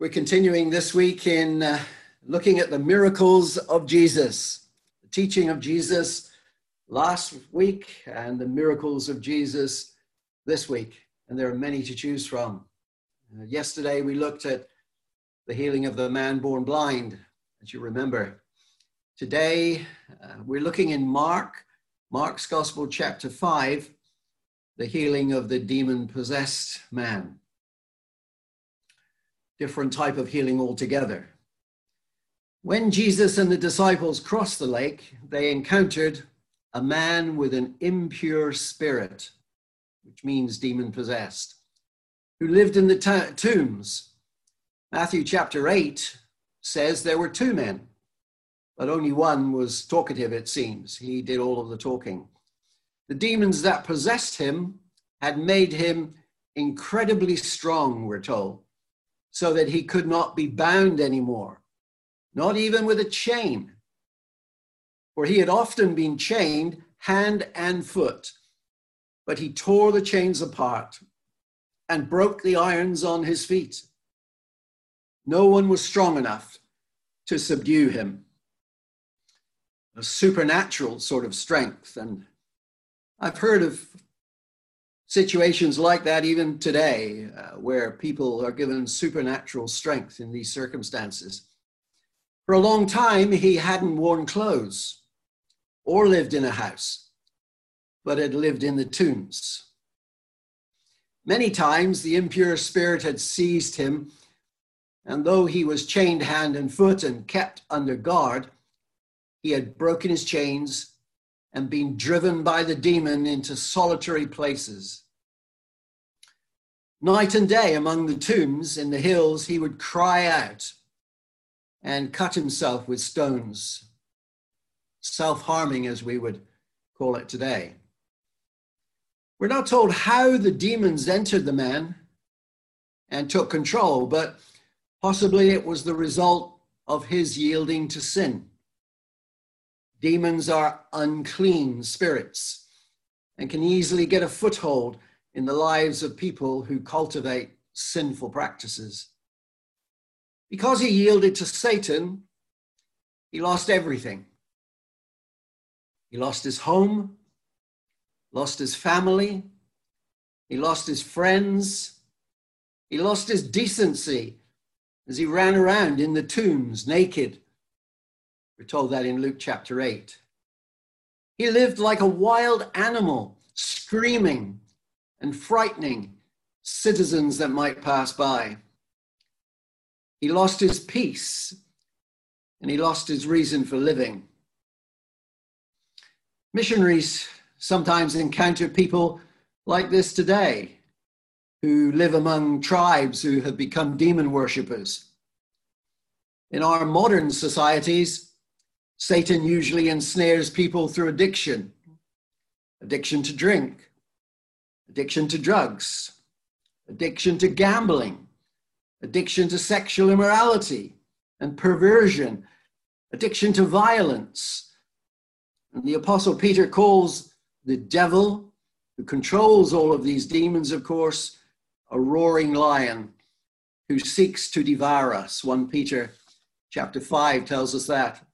We're continuing this week in uh, looking at the miracles of Jesus, the teaching of Jesus last week, and the miracles of Jesus this week. And there are many to choose from. Uh, yesterday, we looked at the healing of the man born blind, as you remember. Today, uh, we're looking in Mark, Mark's Gospel, chapter 5, the healing of the demon possessed man different type of healing altogether. When Jesus and the disciples crossed the lake, they encountered a man with an impure spirit, which means demon possessed, who lived in the tombs. Matthew chapter 8 says there were two men, but only one was talkative, it seems. He did all of the talking. The demons that possessed him had made him incredibly strong, we're told so that he could not be bound anymore, not even with a chain. For he had often been chained hand and foot, but he tore the chains apart and broke the irons on his feet. No one was strong enough to subdue him. A supernatural sort of strength. And I've heard of situations like that even today, uh, where people are given supernatural strength in these circumstances. For a long time, he hadn't worn clothes or lived in a house, but had lived in the tombs. Many times, the impure spirit had seized him, and though he was chained hand and foot and kept under guard, he had broken his chains and been driven by the demon into solitary places Night and day among the tombs in the hills, he would cry out and cut himself with stones, self harming, as we would call it today. We're not told how the demons entered the man and took control, but possibly it was the result of his yielding to sin. Demons are unclean spirits and can easily get a foothold in the lives of people who cultivate sinful practices. Because he yielded to Satan, he lost everything. He lost his home, lost his family, he lost his friends, he lost his decency as he ran around in the tombs naked. We're told that in Luke chapter 8. He lived like a wild animal, screaming and frightening citizens that might pass by. He lost his peace and he lost his reason for living. Missionaries sometimes encounter people like this today who live among tribes who have become demon worshippers. In our modern societies, Satan usually ensnares people through addiction addiction to drink, addiction to drugs, addiction to gambling, addiction to sexual immorality and perversion, addiction to violence. And the Apostle Peter calls the devil, who controls all of these demons, of course, a roaring lion who seeks to devour us. 1 Peter chapter 5 tells us that.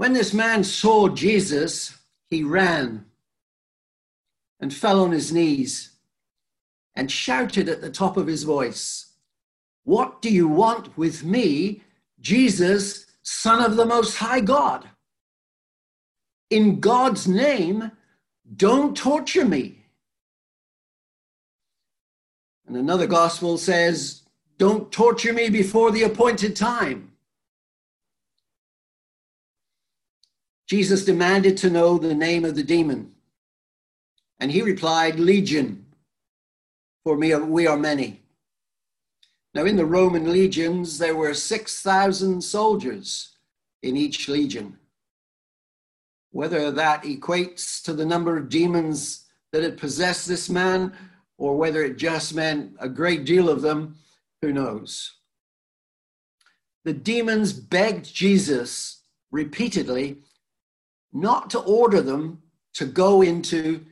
When this man saw Jesus, he ran and fell on his knees and shouted at the top of his voice, What do you want with me, Jesus, Son of the Most High God? In God's name, don't torture me. And another gospel says, Don't torture me before the appointed time. Jesus demanded to know the name of the demon. And he replied, Legion, for we are many. Now, in the Roman legions, there were 6,000 soldiers in each legion. Whether that equates to the number of demons that had possessed this man, or whether it just meant a great deal of them, who knows? The demons begged Jesus repeatedly not to order them to go into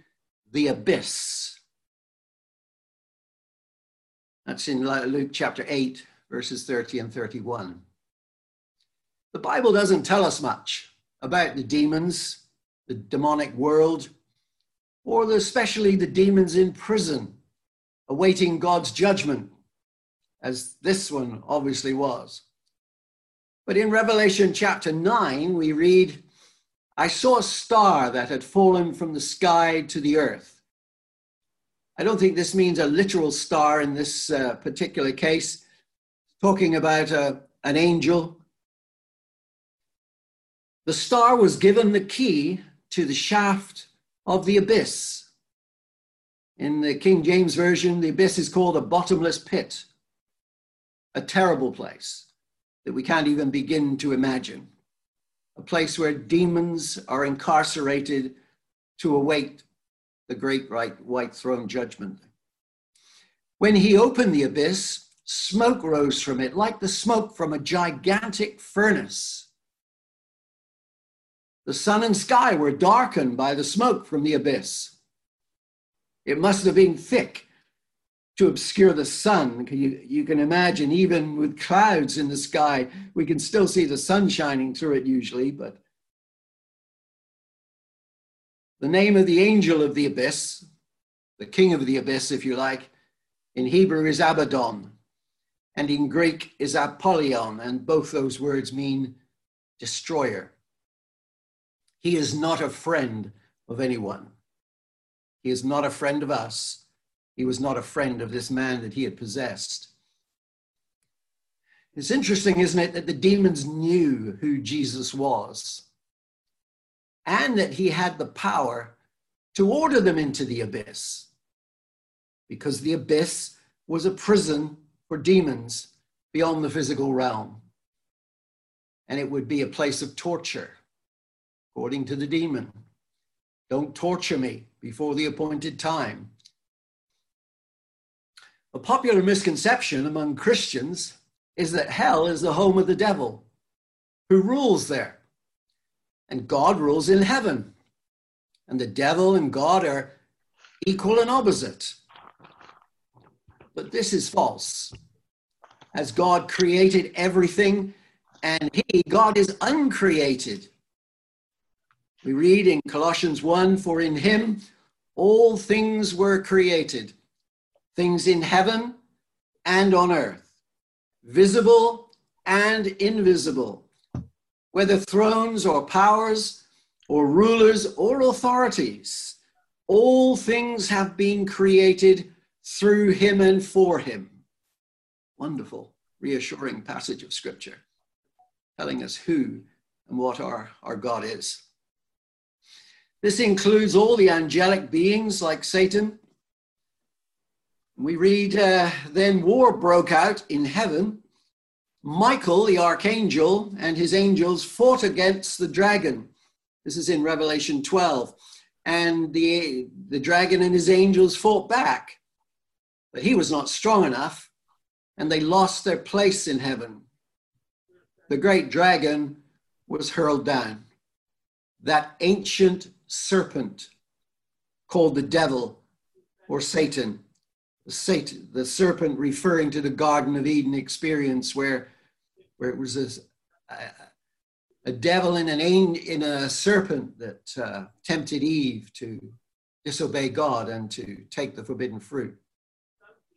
the abyss. That's in Luke chapter 8, verses 30 and 31. The Bible doesn't tell us much about the demons, the demonic world, or especially the demons in prison awaiting God's judgment, as this one obviously was. But in Revelation chapter 9, we read, I saw a star that had fallen from the sky to the earth. I don't think this means a literal star in this uh, particular case, talking about a, uh, an angel. The star was given the key to the shaft of the abyss. In the King James Version, the abyss is called a bottomless pit, a terrible place that we can't even begin to imagine, a place where demons are incarcerated to await the great white throne judgment. When he opened the abyss, smoke rose from it like the smoke from a gigantic furnace. The sun and sky were darkened by the smoke from the abyss. It must have been thick to obscure the sun. You, you can imagine, even with clouds in the sky, we can still see the sun shining through it usually, but the name of the angel of the abyss, the king of the abyss, if you like, in Hebrew is Abaddon, and in Greek is Apollyon, and both those words mean destroyer. He is not a friend of anyone. He is not a friend of us. He was not a friend of this man that he had possessed. It's interesting, isn't it, that the demons knew who Jesus was and that he had the power to order them into the abyss because the abyss was a prison for demons beyond the physical realm. And it would be a place of torture, according to the demon. Don't torture me before the appointed time. A popular misconception among Christians is that hell is the home of the devil who rules there. And God rules in heaven. And the devil and God are equal and opposite. But this is false. As God created everything, and He, God, is uncreated. We read in Colossians 1 For in him all things were created, things in heaven and on earth, visible and invisible, whether thrones or powers or rulers or authorities. All things have been created through him and for him. Wonderful, reassuring passage of scripture telling us who and what our, our God is. This includes all the angelic beings like Satan. We read, uh, then war broke out in heaven. Michael, the archangel, and his angels fought against the dragon. This is in Revelation 12. And the, the dragon and his angels fought back. But he was not strong enough, and they lost their place in heaven. The great dragon was hurled down. That ancient serpent called the devil or Satan. Satan, the serpent referring to the Garden of Eden experience where, where it was a, a devil in, an, in a serpent that uh, tempted Eve to disobey God and to take the forbidden fruit.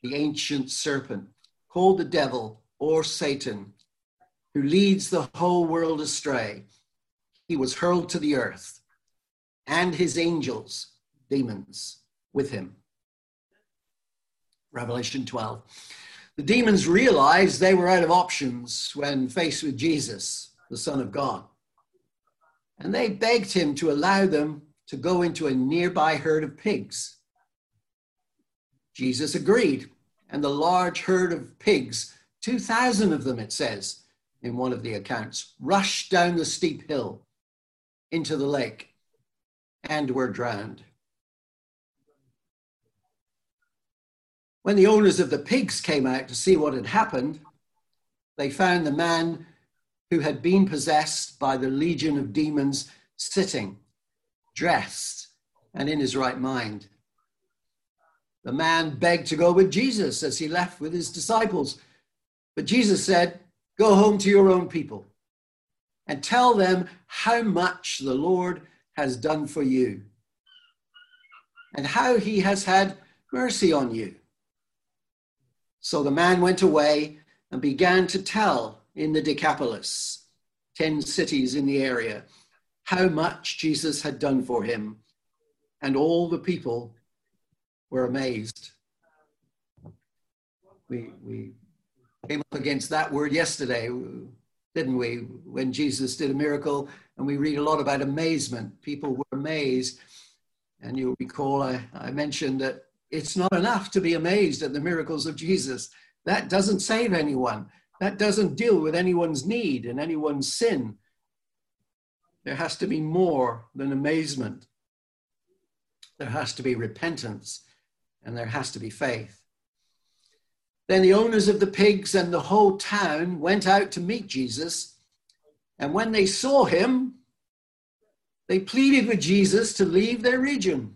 The ancient serpent called the devil or Satan, who leads the whole world astray. He was hurled to the earth and his angels, demons, with him. Revelation 12. The demons realized they were out of options when faced with Jesus, the Son of God. And they begged him to allow them to go into a nearby herd of pigs. Jesus agreed, and the large herd of pigs, 2,000 of them, it says in one of the accounts, rushed down the steep hill into the lake and were drowned. When the owners of the pigs came out to see what had happened, they found the man who had been possessed by the legion of demons sitting, dressed, and in his right mind. The man begged to go with Jesus as he left with his disciples. But Jesus said, Go home to your own people and tell them how much the Lord has done for you and how he has had mercy on you. So the man went away and began to tell in the Decapolis, 10 cities in the area, how much Jesus had done for him. And all the people were amazed. We, we came up against that word yesterday, didn't we? When Jesus did a miracle, and we read a lot about amazement. People were amazed. And you'll recall I, I mentioned that it's not enough to be amazed at the miracles of Jesus. That doesn't save anyone. That doesn't deal with anyone's need and anyone's sin. There has to be more than amazement. There has to be repentance and there has to be faith. Then the owners of the pigs and the whole town went out to meet Jesus. And when they saw him, they pleaded with Jesus to leave their region.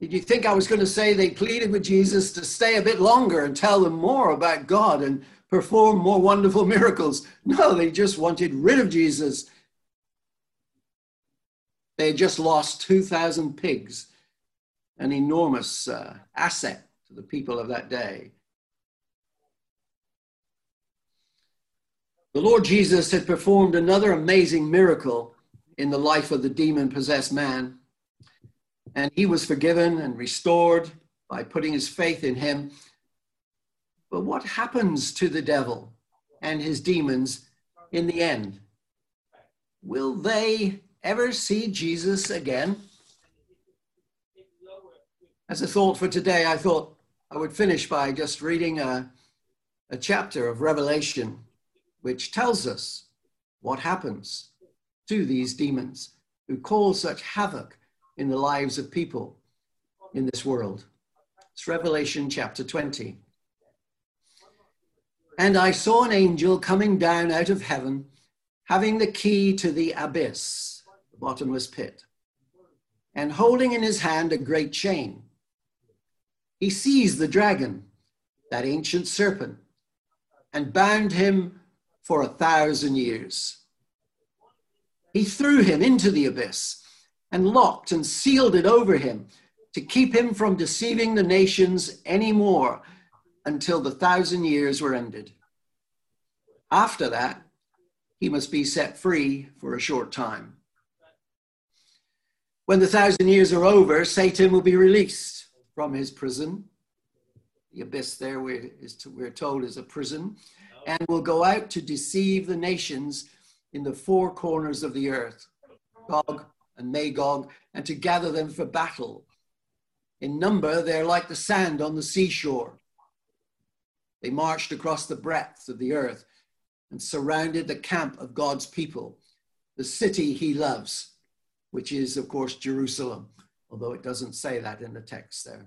Did you think I was going to say they pleaded with Jesus to stay a bit longer and tell them more about God and perform more wonderful miracles? No, they just wanted rid of Jesus. They had just lost 2,000 pigs, an enormous uh, asset to the people of that day. The Lord Jesus had performed another amazing miracle in the life of the demon possessed man and he was forgiven and restored by putting his faith in him. But what happens to the devil and his demons in the end? Will they ever see Jesus again? As a thought for today, I thought I would finish by just reading a, a chapter of Revelation which tells us what happens to these demons who cause such havoc in the lives of people in this world. It's Revelation chapter 20. And I saw an angel coming down out of heaven, having the key to the abyss, the bottomless pit, and holding in his hand a great chain. He seized the dragon, that ancient serpent, and bound him for a thousand years. He threw him into the abyss and locked and sealed it over him to keep him from deceiving the nations any more until the thousand years were ended. After that, he must be set free for a short time. When the thousand years are over, Satan will be released from his prison. The abyss there, we're told, is a prison, and will go out to deceive the nations in the four corners of the earth Gog, and Magog and to gather them for battle. In number, they're like the sand on the seashore. They marched across the breadth of the earth and surrounded the camp of God's people, the city he loves, which is, of course, Jerusalem, although it doesn't say that in the text there.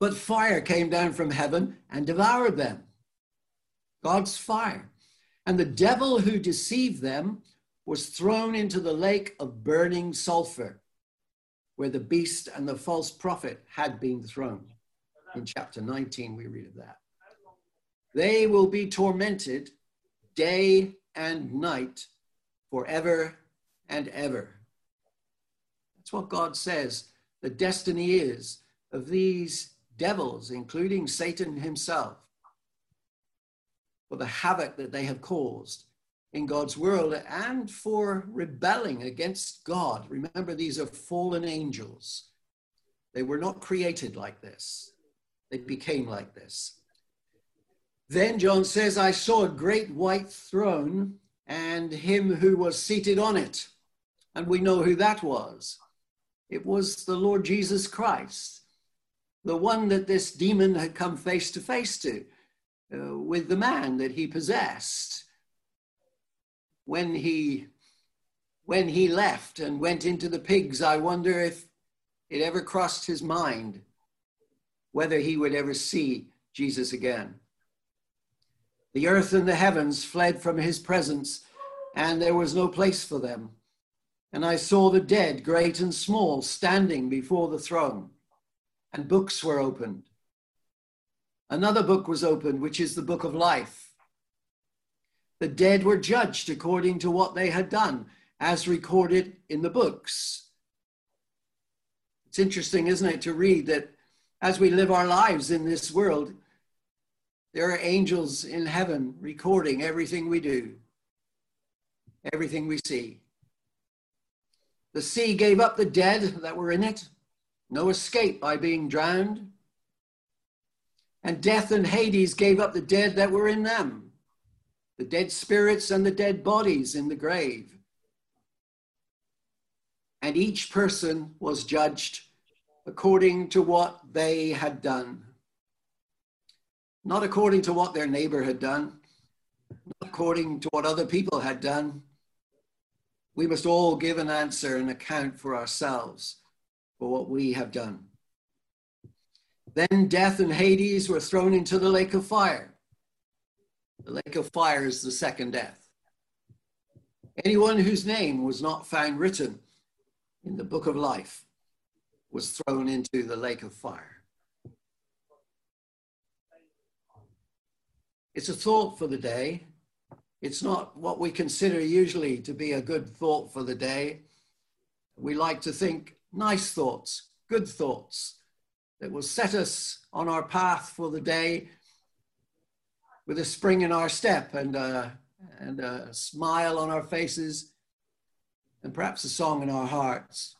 But fire came down from heaven and devoured them. God's fire. And the devil who deceived them was thrown into the lake of burning sulfur, where the beast and the false prophet had been thrown. In chapter 19, we read of that. They will be tormented day and night forever and ever. That's what God says the destiny is of these devils, including Satan himself, for the havoc that they have caused in God's world and for rebelling against God. Remember, these are fallen angels. They were not created like this, they became like this. Then John says, I saw a great white throne and him who was seated on it. And we know who that was. It was the Lord Jesus Christ, the one that this demon had come face to face to uh, with the man that he possessed when he when he left and went into the pigs, I wonder if it ever crossed his mind whether he would ever see Jesus again. The earth and the heavens fled from his presence, and there was no place for them. And I saw the dead, great and small, standing before the throne, and books were opened. Another book was opened, which is the book of life. The dead were judged according to what they had done, as recorded in the books. It's interesting, isn't it, to read that as we live our lives in this world, there are angels in heaven recording everything we do, everything we see. The sea gave up the dead that were in it, no escape by being drowned. And death and Hades gave up the dead that were in them, the dead spirits and the dead bodies in the grave. And each person was judged according to what they had done. Not according to what their neighbor had done, not according to what other people had done, we must all give an answer and account for ourselves for what we have done. Then death and Hades were thrown into the lake of fire. The lake of fire is the second death. Anyone whose name was not found written in the book of life was thrown into the lake of fire. It's a thought for the day. It's not what we consider usually to be a good thought for the day. We like to think nice thoughts, good thoughts that will set us on our path for the day with a spring in our step and a, and a smile on our faces and perhaps a song in our hearts.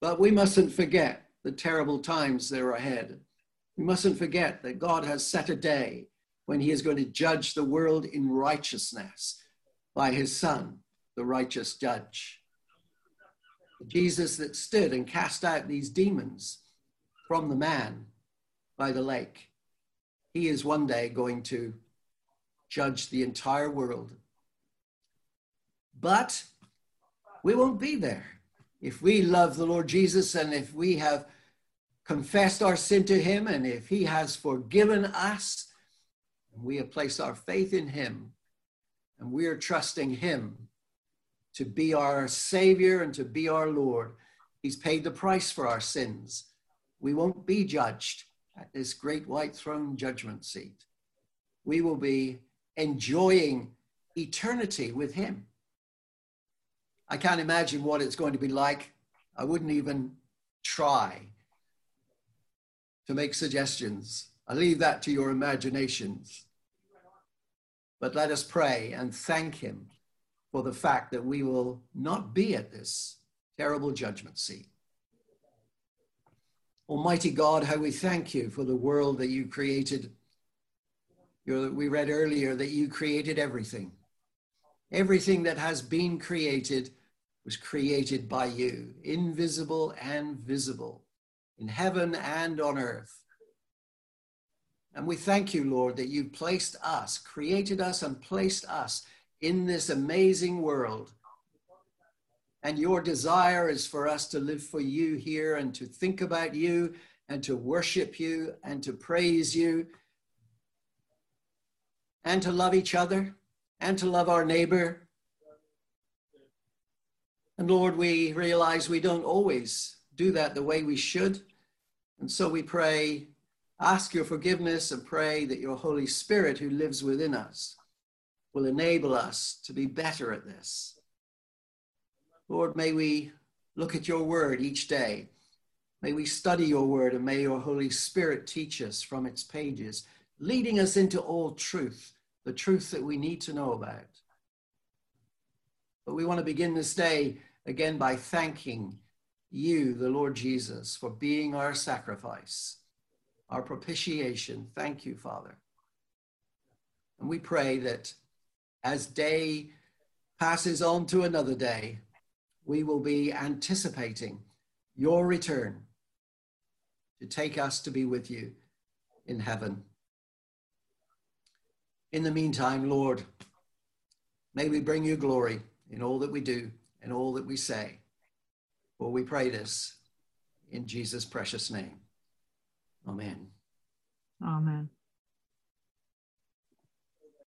But we mustn't forget the terrible times that are ahead. We mustn't forget that God has set a day when he is going to judge the world in righteousness by his son, the righteous judge. Jesus that stood and cast out these demons from the man by the lake. He is one day going to judge the entire world. But we won't be there. If we love the Lord Jesus and if we have confessed our sin to him and if he has forgiven us, and we have placed our faith in Him and we are trusting Him to be our Savior and to be our Lord. He's paid the price for our sins. We won't be judged at this great white throne judgment seat. We will be enjoying eternity with Him. I can't imagine what it's going to be like. I wouldn't even try to make suggestions. I leave that to your imaginations. But let us pray and thank Him for the fact that we will not be at this terrible judgment seat. Almighty God, how we thank you for the world that you created. We read earlier that you created everything. Everything that has been created was created by you, invisible and visible, in heaven and on earth. And we thank you, Lord, that you placed us, created us, and placed us in this amazing world. And your desire is for us to live for you here and to think about you and to worship you and to praise you and to love each other and to love our neighbor. And Lord, we realize we don't always do that the way we should. And so we pray ask your forgiveness and pray that your Holy Spirit, who lives within us, will enable us to be better at this. Lord, may we look at your word each day. May we study your word and may your Holy Spirit teach us from its pages, leading us into all truth, the truth that we need to know about. But we want to begin this day again by thanking you, the Lord Jesus, for being our sacrifice our propitiation. Thank you, Father. And we pray that as day passes on to another day, we will be anticipating your return to take us to be with you in heaven. In the meantime, Lord, may we bring you glory in all that we do and all that we say. For we pray this in Jesus' precious name. Amen. Amen.